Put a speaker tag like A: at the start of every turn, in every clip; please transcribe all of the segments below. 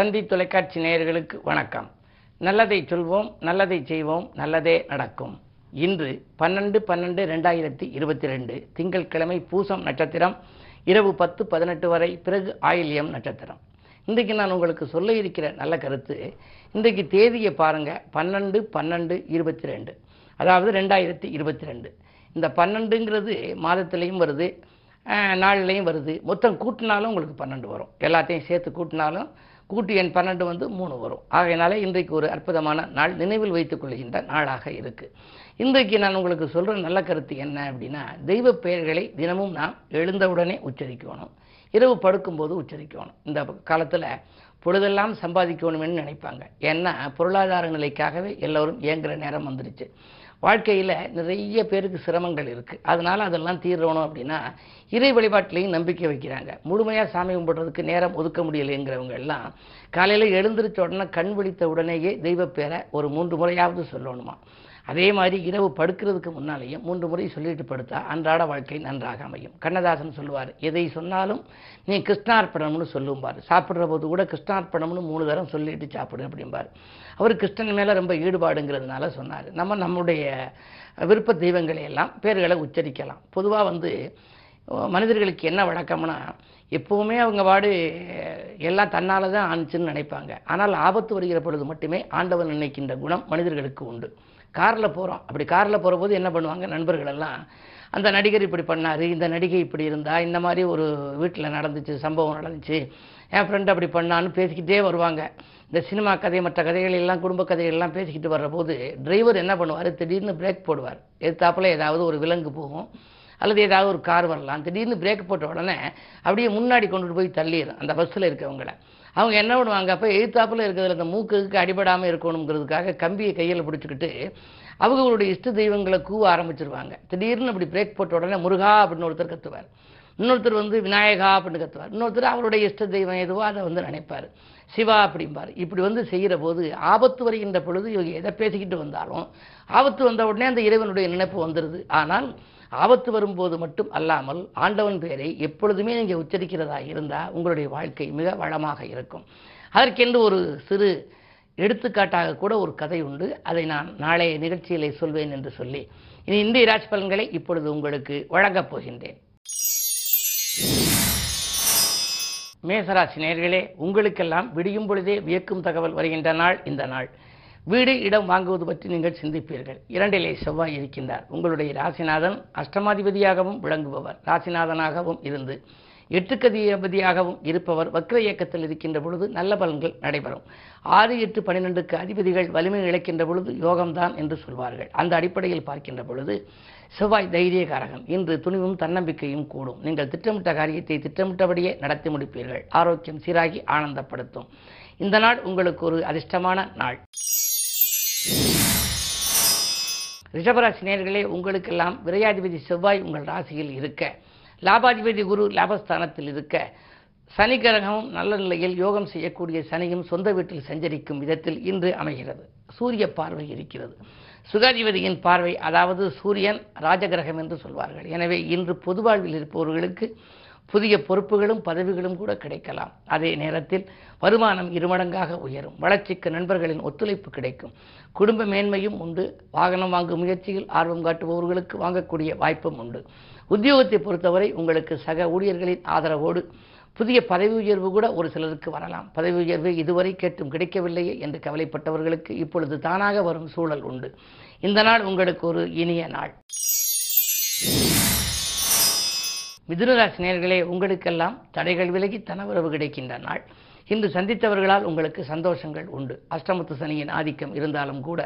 A: தந்தி தொலைக்காட்சி நேயர்களுக்கு வணக்கம். நல்லதை சொல்வோம் நல்லதை செய்வோம் நல்லதே நடக்கும். இன்று பன்னெண்டு பன்னெண்டு ரெண்டாயிரத்தி இருபத்தி ரெண்டு திங்கட்கிழமை பூசம் நட்சத்திரம் இரவு பத்து பதினெட்டு வரை பிறகு ஆயில்யம் நட்சத்திரம். இன்றைக்கு நான் உங்களுக்கு சொல்ல இருக்கிற நல்ல கருத்து இன்றைக்கு தேதியை பாருங்கள் பன்னெண்டு பன்னெண்டு இருபத்தி ரெண்டு அதாவது ரெண்டாயிரத்தி இருபத்தி ரெண்டு இந்த பன்னெண்டுங்கிறது மாதத்துலேயும் வருது நாள்லேயும் நாள்லையும் வருது. மொத்தம் கூட்டினாலும் உங்களுக்கு பன்னெண்டு வரும். எல்லாத்தையும் சேர்த்து கூட்டினாலும் கூட்டு எண் பன்னெண்டு வந்து மூணு வரும். ஆகையினால இன்றைக்கு ஒரு அற்புதமான நாள் நினைவில் வைத்துக் கொள்கின்ற நாளாக இருக்குது இன்றைக்கு நான் உங்களுக்கு சொல்கிற நல்ல கருத்து என்ன அப்படின்னா தெய்வ பெயர்களை தினமும் நாம் எழுந்தவுடனே உச்சரிக்கணும். இரவு படுக்கும்போது உச்சரிக்கணும். இந்த காலத்தில் பொழுதெல்லாம் சம்பாதிக்கணும்னு நினைப்பாங்க. ஏன்னா பொருளாதார நிலைக்காகவே எல்லோரும் இயங்குற நேரம் வந்துருச்சு. வாழ்க்கையில் நிறைய பேருக்கு சிரமங்கள் இருக்குது அதனால் அதெல்லாம் தீர்றணும் அப்படின்னா இறை வழிபாட்டிலையும் நம்பிக்கை வைக்கிறாங்க. முழுமையாக சாமி கும்பிட்றதுக்கு நேரம் ஒதுக்க முடியலைங்கிறவங்க எல்லாம் காலையில் எழுந்திருச்ச உடனே கண் விழித்த உடனேயே தெய்வப்பேரை ஒரு மூன்று முறையாவது சொல்லணுமா? அதே மாதிரி இரவு படுக்கிறதுக்கு முன்னாலேயும் மூன்று முறை சொல்லிட்டு படுத்தா அன்றாட வாழ்க்கை நன்றாக அமையும். கண்ணதாசன் சொல்லுவார் எதை சொன்னாலும் நீ கிருஷ்ணார்ப்பணம்னு சொல்லும்பார். சாப்பிட்ற போது கூட கிருஷ்ணார்ப்பணம்னு மூணு தரம் சொல்லிட்டு சாப்பிடு அப்படிம்பார். அவர் கிருஷ்ணன் மேலே ரொம்ப ஈடுபாடுங்கிறதுனால சொன்னார். நம்ம நம்முடைய விருப்ப தெய்வங்களை எல்லாம் பேர்களை உச்சரிக்கலாம். பொதுவாக வந்து மனிதர்களுக்கு என்ன வழக்கம்னா எப்பவுமே அவங்க வாடு எல்லாம் தன்னால் தான் ஆணுச்சுன்னு நினைப்பாங்க. ஆனால் ஆபத்து வருகிற பொழுது மட்டுமே ஆண்டவன் நினைக்கின்ற குணம் மனிதர்களுக்கு உண்டு. காரில் போகிறோம் அப்படி காரில் போகிறபோது என்ன பண்ணுவாங்க? நண்பர்களெல்லாம் அந்த நடிகர் இப்படி பண்ணார் இந்த நடிகை இப்படி இருந்தா இந்த மாதிரி ஒரு வீட்டில் நடந்துச்சு சம்பவம் நடந்துச்சு என் ஃப்ரெண்ட் அப்படி பண்ணான்னு பேசிக்கிட்டே வருவாங்க. இந்த சினிமா கதை மற்ற கதைகள் எல்லாம் குடும்ப கதைகள் எல்லாம் பேசிக்கிட்டு வர்றபோது டிரைவர் என்ன பண்ணுவார்? திடீர்னு பிரேக் போடுவார். எதிர்த்தாப்பில் ஏதாவது ஒரு விலங்கு போகும். அல்லது ஏதாவது ஒரு கார் வரலாம். திடீர்னு பிரேக் போட்ட உடனே அப்படியே முன்னாடி கொண்டுட்டு போய் தள்ளிடும் அந்த பஸ்ஸில் இருக்கவங்கள. அவங்க என்ன பண்ணுவாங்க? அப்போ எழுத்தாப்புல இருக்கிறதுல அந்த மூக்குக்கு அடிபடாமல் இருக்கணுங்கிறதுக்காக கம்பியை கையில் பிடிச்சிக்கிட்டு அவங்களுடைய இஷ்ட தெய்வங்களை கூவ ஆரம்பிச்சிருவாங்க. திடீர்னு அப்படி பிரேக் போட்ட உடனே முருகா அப்படின்னு ஒருத்தர் கத்துவார். இன்னொருத்தர் வந்து விநாயகா அப்படின்னு கத்துவார். இன்னொருத்தர் அவருடைய இஷ்ட தெய்வம் எதுவோ அதை வந்து நினைப்பார். சிவா அப்படிம்பார். இப்படி வந்து செய்கிற போது ஆபத்து வருகின்ற பொழுது இவங்க எதை பேசிக்கிட்டு வந்தாலும் ஆபத்து வந்த உடனே அந்த இறைவனுடைய நினைப்பு வந்துடுது ஆனால் ஆபத்து வரும்போது மட்டும் அல்லாமல் ஆண்டவன் பெயரை எப்பொழுதுமே நீங்கள் உச்சரிக்கிறதா இருந்தால் உங்களுடைய வாழ்க்கை மிக வளமாக இருக்கும். அதற்கென்று ஒரு சிறு எடுத்துக்காட்டாக கூட ஒரு கதை உண்டு. அதை நான் நாளைய நிகழ்ச்சியிலே சொல்வேன் என்று சொல்லி இனி இந்திய ராஜ் பலன்களை இப்பொழுது உங்களுக்கு வழங்கப் போகின்றேன். மேசராசி நேர்களே உங்களுக்கெல்லாம் விடியும் பொழுதே வியக்கும் தகவல் வருகின்ற நாள் இந்த நாள். வீடு இடம் வாங்குவது பற்றி நீங்கள் சிந்திப்பீர்கள். இரண்டிலே செவ்வாய் இருக்கின்றார். உங்களுடைய ராசிநாதன் அஷ்டமாதிபதியாகவும் விளங்குபவர். ராசிநாதனாகவும் இருந்து எட்டுக்கதிபதியாகவும் இருப்பவர். வக்ர இயக்கத்தில் இருக்கின்ற பொழுது நல்ல பலன்கள் நடைபெறும். ஆறு எட்டு பன்னிரெண்டுக்கு அதிபதிகள் வலிமை இழக்கின்ற பொழுது யோகம்தான் என்று சொல்வார்கள். அந்த அடிப்படையில் பார்க்கின்ற பொழுது செவ்வாய் தைரியகாரகம் இன்று துணிவும் தன்னம்பிக்கையும் கூடும். நீங்கள் திட்டமிட்ட காரியத்தை திட்டமிட்டபடியே நடத்தி முடிப்பீர்கள். ஆரோக்கியம் சீராகி ஆனந்தப்படுத்தும். இந்த நாள் உங்களுக்கு ஒரு அதிர்ஷ்டமான நாள். ரிஷபராசி நேர்களே உங்களுக்கெல்லாம் விரையாதிபதி செவ்வாய் உங்கள் ராசியில் இருக்க. லாபாதிபதி குரு லாபஸ்தானத்தில் இருக்க. சனி கிரகமும் நல்ல நிலையில் யோகம் செய்யக்கூடிய சனியும் சொந்த வீட்டில் சஞ்சரிக்கும் விதத்தில் இன்று அமைகிறது. சூரிய பார்வை இருக்கிறது. சுகாதிபதியின் பார்வை அதாவது சூரியன் ராஜகிரகம் என்று சொல்வார்கள். எனவே இன்று பொது வாழ்வில் இருப்பவர்களுக்கு புதிய பொறுப்புகளும் பதவிகளும் கூட கிடைக்கலாம். அதே நேரத்தில் வருமானம் இருமடங்காக உயரும். வளர்ச்சிக்கு நண்பர்களின் ஒத்துழைப்பு கிடைக்கும். குடும்ப மேன்மையும் உண்டு. வாகனம் வாங்கும் முயற்சியில் ஆர்வம் காட்டுபவர்களுக்கு வாங்கக்கூடிய வாய்ப்பும் உண்டு. உத்தியோகத்தை பொறுத்தவரை உங்களுக்கு சக ஊழியர்களின் ஆதரவோடு புதிய பதவி உயர்வு கூட ஒரு சிலருக்கு வரலாம். பதவி உயர்வு இதுவரை கேட்டும் கிடைக்கவில்லையே என்று கவலைப்பட்டவர்களுக்கு இப்பொழுது தானாக வரும் சூழல் உண்டு. இந்த நாள் உங்களுக்கு ஒரு இனிய நாள். மிதுனராசி நேர்களே உங்களுக்கெல்லாம் தடைகள் விலகி தனவரவு கிடைக்கின்ற நாள். இன்று சந்தித்தவர்களால் உங்களுக்கு சந்தோஷங்கள் உண்டு. அஷ்டமத்து சனியின் ஆதிக்கம் இருந்தாலும் கூட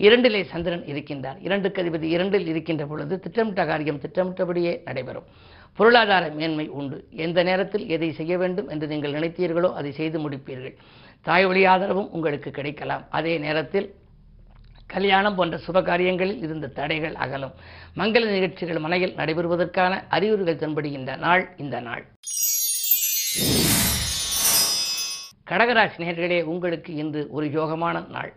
A: இரண்டிலே சந்திரன் இருக்கின்றார். இரண்டுக்கு அதிபதி இரண்டில் இருக்கின்ற பொழுது திட்டமிட்ட காரியம் திட்டமிட்டபடியே நடைபெறும். பொருளாதார மேன்மை உண்டு. எந்த நேரத்தில் எதை செய்ய வேண்டும் என்று நீங்கள் நினைத்தீர்களோ அதை செய்து முடிப்பீர்கள். தாய் வழி ஆதரவும் உங்களுக்கு கிடைக்கலாம். அதே நேரத்தில் கல்யாணம் போன்ற சுப காரியங்களில் இருந்த தடைகள் அகலும். மங்கள நிகழ்ச்சிகள் மனையில் நடைபெறுவதற்கான அறிகுறிகள் தென்படுகின்ற நாள் இந்த நாள். கடகராசி நேர்களே உங்களுக்கு இன்று ஒரு யோகமான நாள்.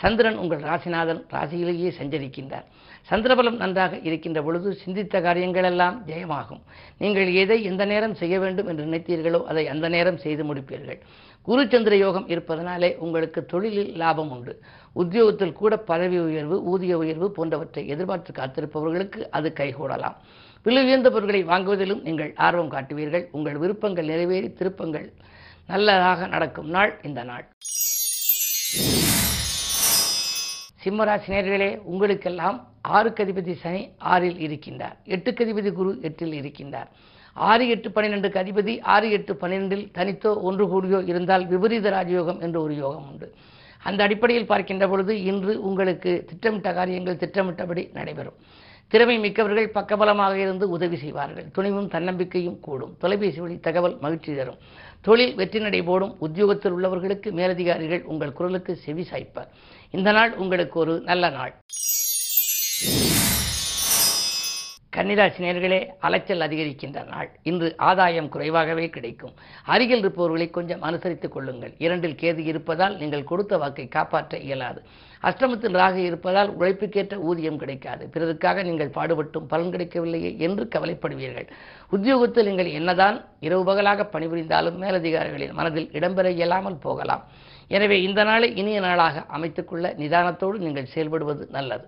A: சந்திரன் உங்கள் ராசிநாதன் ராசியிலேயே சஞ்சரிக்கின்றார். சந்திரபலம் நன்றாக இருக்கின்ற பொழுது சிந்தித்த காரியங்களெல்லாம் ஜெயமாகும். நீங்கள் எதை எந்த நேரம் செய்ய வேண்டும் என்று நினைத்தீர்களோ அதை அந்த நேரம் செய்து முடிப்பீர்கள். குரு சந்திர யோகம் இருப்பதனாலே உங்களுக்கு தொழிலில் லாபம் உண்டு. உத்தியோகத்தில் கூட பதவி உயர்வு ஊதிய உயர்வு போன்றவற்றை எதிர்பார்த்து காத்திருப்பவர்களுக்கு அது கைகூடலாம். விலை உயர்ந்த பொருட்களை வாங்குவதிலும் நீங்கள் ஆர்வம் காட்டுவீர்கள். உங்கள் விருப்பங்கள் நிறைவேறி திருப்பங்கள் நல்லதாக நடக்கும் நாள் இந்த நாள். சிம்மராசினியர்களே உங்களுக்கெல்லாம் ஆறுக்கு அதிபதி சனி ஆறில் இருக்கின்றார். எட்டுக்கு அதிபதி குரு எட்டில் இருக்கின்றார். ஆறு எட்டு பன்னிரெண்டுக்கு அதிபதி ஆறு எட்டு பன்னிரெண்டில் தனித்தோ ஒன்று கூடியோ இருந்தால் விபரீத ராஜயோகம் என்ற ஒரு யோகம் உண்டு. அந்த அடிப்படையில் பார்க்கின்ற பொழுது இன்று உங்களுக்கு திட்டமிட்ட காரியங்கள் திட்டமிட்டபடி நடைபெறும். திறமை மிக்கவர்கள் பக்கபலமாக இருந்து உதவி செய்வார்கள். துணிவும் தன்னம்பிக்கையும் கூடும். தொலைபேசி வழி தகவல் மகிழ்ச்சி தரும். தொழில் வெற்றி நடை போடும். உத்தியோகத்தில் உள்ளவர்களுக்கு மேலதிகாரிகள் உங்கள் குரலுக்கு செவி சாய்ப்பார். இந்த நாள் உங்களுக்கு ஒரு நல்ல நாள். கன்னிராசி நேர்களே அலைச்சல் அதிகரிக்கின்ற நாள் இன்று ஆதாயம் குறைவாகவே கிடைக்கும். அருகில் இருப்பவர்களை கொஞ்சம் அனுசரித்துக் கொள்ளுங்கள். இரண்டில் கேது இருப்பதால் நீங்கள் கொடுத்த வாக்கை காப்பாற்ற இயலாது. அஷ்டமத்தில் ராகு இருப்பதால் உழைப்புக்கேற்ற ஊதியம் கிடைக்காது. பிறருக்காக நீங்கள் பாடுபட்டும் பலன் கிடைக்கவில்லையே என்று கவலைப்படுவீர்கள். உத்தியோகத்தில் நீங்கள் என்னதான் இரவு பகலாக பணிபுரிந்தாலும் மேலதிகாரிகளின் மனதில் இடம்பெற இயலாமல் போகலாம். எனவே இந்த நாளை இனிய நாளாக அமைத்துக்கொள்ள நிதானத்தோடு நீங்கள் செயல்படுவது நல்லது.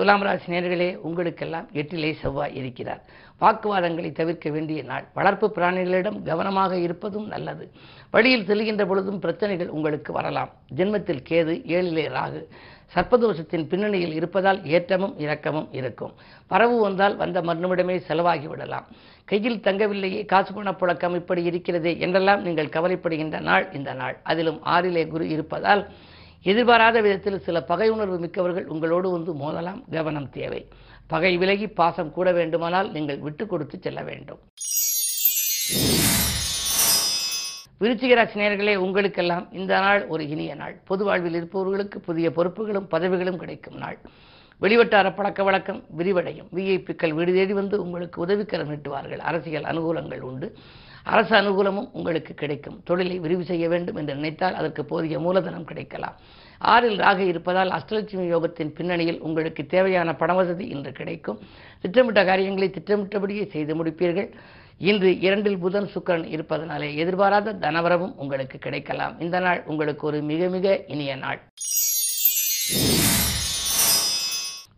A: துலாம் ராசி நேர்களே உங்களுக்கெல்லாம் எட்டிலே செவ்வாய் இருக்கிறார். வாக்குவாதங்களை தவிர்க்க வேண்டிய நாள். வளர்ப்பு பிராணிகளிடம் கவனமாக இருப்பதும் நல்லது. வழியில் செல்கின்ற பொழுதும் பிரச்சனைகள் உங்களுக்கு வரலாம். ஜென்மத்தில் கேது ஏழிலே ராகு. சர்ப்பதோஷத்தின் பின்னணியில் இருப்பதால் ஏற்றமும் இரக்கமும் இருக்கும். பரவு வந்தால் வந்த மறுநிமிடமே செலவாகி விடலாம். கையில் தங்கவில்லையே காசு பண புழக்கம் இப்படி இருக்கிறதே என்றெல்லாம் நீங்கள் கவலைப்படுகின்ற நாள் இந்த நாள். அதிலும் ஆறிலே குரு இருப்பதால் எதிர்பாராத விதத்தில் சில பகை உணர்வு மிக்கவர்கள் உங்களோடு வந்து மோதலாம். கவனம் தேவை. பகை விலகி பாசம் கூட வேண்டுமானால் நீங்கள் விட்டு கொடுத்து செல்ல வேண்டும். விருச்சிக ராசி உங்களுக்கெல்லாம் இந்த நாள் ஒரு இனிய நாள். பொது வாழ்வில் இருப்பவர்களுக்கு புதிய பொறுப்புகளும் பதவிகளும் கிடைக்கும் நாள். வெளிவட்டார பழக்க வழக்கம் விரிவடையும். விஐபிக்கள் வீடு தேடி வந்து உங்களுக்கு உதவிக்கரம் நீட்டுவார்கள். அரசியல் அனுகூலங்கள் உண்டு. அரசு அனுகூலமும் உங்களுக்கு கிடைக்கும். தொழிலை விரிவு செய்ய வேண்டும் என்று நினைத்தால் அதற்கு போதிய மூலதனம் கிடைக்கலாம். ஆறில் ராக இருப்பதால் அஷ்டலட்சுமி யோகத்தின் பின்னணியில் உங்களுக்கு தேவையான பணவசதி இன்று கிடைக்கும். திட்டமிட்ட காரியங்களை திட்டமிட்டபடியே செய்து முடிப்பீர்கள். இன்று இரண்டில் புதன் சுக்கரன் இருப்பதனாலே எதிர்பாராத தனவரவும் உங்களுக்கு கிடைக்கலாம். இந்த நாள் உங்களுக்கு ஒரு மிக மிக இனிய நாள்.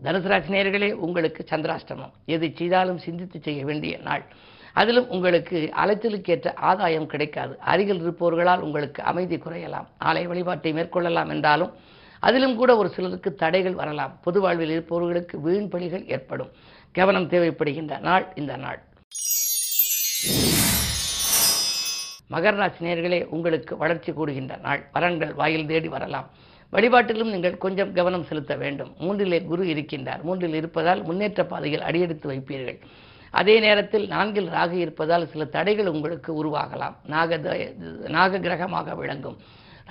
A: தனுசு ராசி உங்களுக்கு சந்திராஷ்டமம். எது செய்தாலும் சிந்தித்து செய்ய வேண்டிய நாள். அதிலும் உங்களுக்கு அலைச்சலுக்கேற்ற ஆதாயம் கிடைக்காது. அருகில் இருப்பவர்களால் உங்களுக்கு அமைதி குறையலாம். ஆலய வழிபாட்டை மேற்கொள்ளலாம் என்றாலும் அதிலும் கூட ஒரு சிலருக்கு தடைகள் வரலாம். பொது வாழ்வில் இருப்பவர்களுக்கு வீண் பலிகள் ஏற்படும். கவனம் தேவைப்படுகின்ற நாள் இந்த நாள். மகர ராசினியர்களே உங்களுக்கு வளர்ச்சி கூடுகின்ற நாள். வரன்கள் வாயில் தேடி வரலாம். வழிபாட்டிலும் நீங்கள் கொஞ்சம் கவனம் செலுத்த வேண்டும். மூன்றிலே குரு இருக்கின்றார். மூன்றில் இருப்பதால் முன்னேற்ற பாதையில் அடியெடுத்து வைப்பீர்கள். அதே நேரத்தில் நான்கில் ராகு இருப்பதால் சில தடைகள் உங்களுக்கு உருவாகலாம். நாக நாக கிரகமாக விளங்கும்.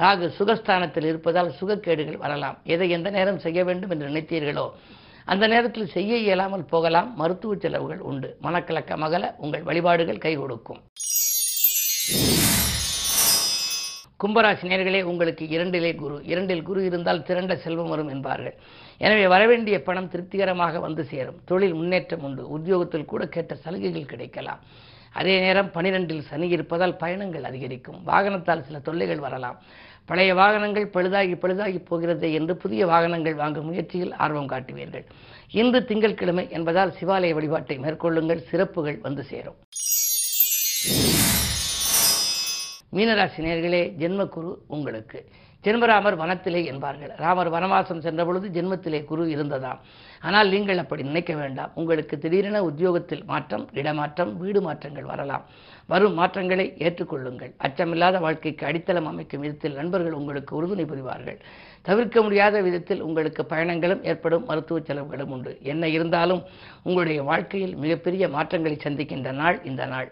A: ராகு சுகஸ்தானத்தில் இருப்பதால் சுகக்கேடுகள் வரலாம். எதை எந்த நேரம் செய்ய வேண்டும் என்று நினைத்தீர்களோ அந்த நேரத்தில் செய்ய இயலாமல் போகலாம். மருத்துவ செலவுகள் உண்டு. மனக்கலக்க மகள உங்கள் வழிபாடுகள் கை கொடுக்கும் கும்பராசி நேர்களே உங்களுக்கு இரண்டிலே குரு. இரண்டில் குரு இருந்தால் திரண்ட செல்வம் வரும் என்பார்கள். எனவே வரவேண்டிய பணம் திருப்திகரமாக வந்து சேரும். தொழில் முன்னேற்றம் உண்டு. உத்தியோகத்தில் கூட கேட்ட சலுகைகள் கிடைக்கலாம். அதே நேரம் பனிரெண்டில் சனி இருப்பதால் பயணங்கள் அதிகரிக்கும். வாகனத்தால் சில தொல்லைகள் வரலாம். பழைய வாகனங்கள் பழுதாகி பழுதாகி போகிறது என்று புதிய வாகனங்கள் வாங்கும் முயற்சியில் ஆர்வம் காட்டுவீர்கள். இன்று திங்கட்கிழமை என்பதால் சிவாலய வழிபாட்டை மேற்கொள்ளுங்கள். சிறப்புகள் வந்து சேரும். மீனராசி நேர்களே ஜென்மக்குரு உங்களுக்கு. ஜென்மராமர் வனத்திலே என்பார்கள். ராமர் வனவாசம் சென்ற பொழுது ஜென்மத்திலே குரு இருந்ததாம். ஆனால் நீங்கள் அப்படி நினைக்க வேண்டாம். உங்களுக்கு திடீரென உத்தியோகத்தில் மாற்றம் இடமாற்றம் வீடு மாற்றங்கள் வரலாம். வரும் மாற்றங்களை ஏற்றுக்கொள்ளுங்கள். அச்சமில்லாத வாழ்க்கைக்கு அடித்தளம் அமைக்கும் விதத்தில் நண்பர்கள் உங்களுக்கு உறுதுணை புரிவார்கள். தவிர்க்க முடியாத விதத்தில் உங்களுக்கு பயணங்களும் ஏற்படும் மருத்துவ செலவுகளும் உண்டு. என்ன இருந்தாலும் உங்களுடைய வாழ்க்கையில் மிகப்பெரிய மாற்றங்களை சந்திக்கின்ற நாள் இந்த நாள்.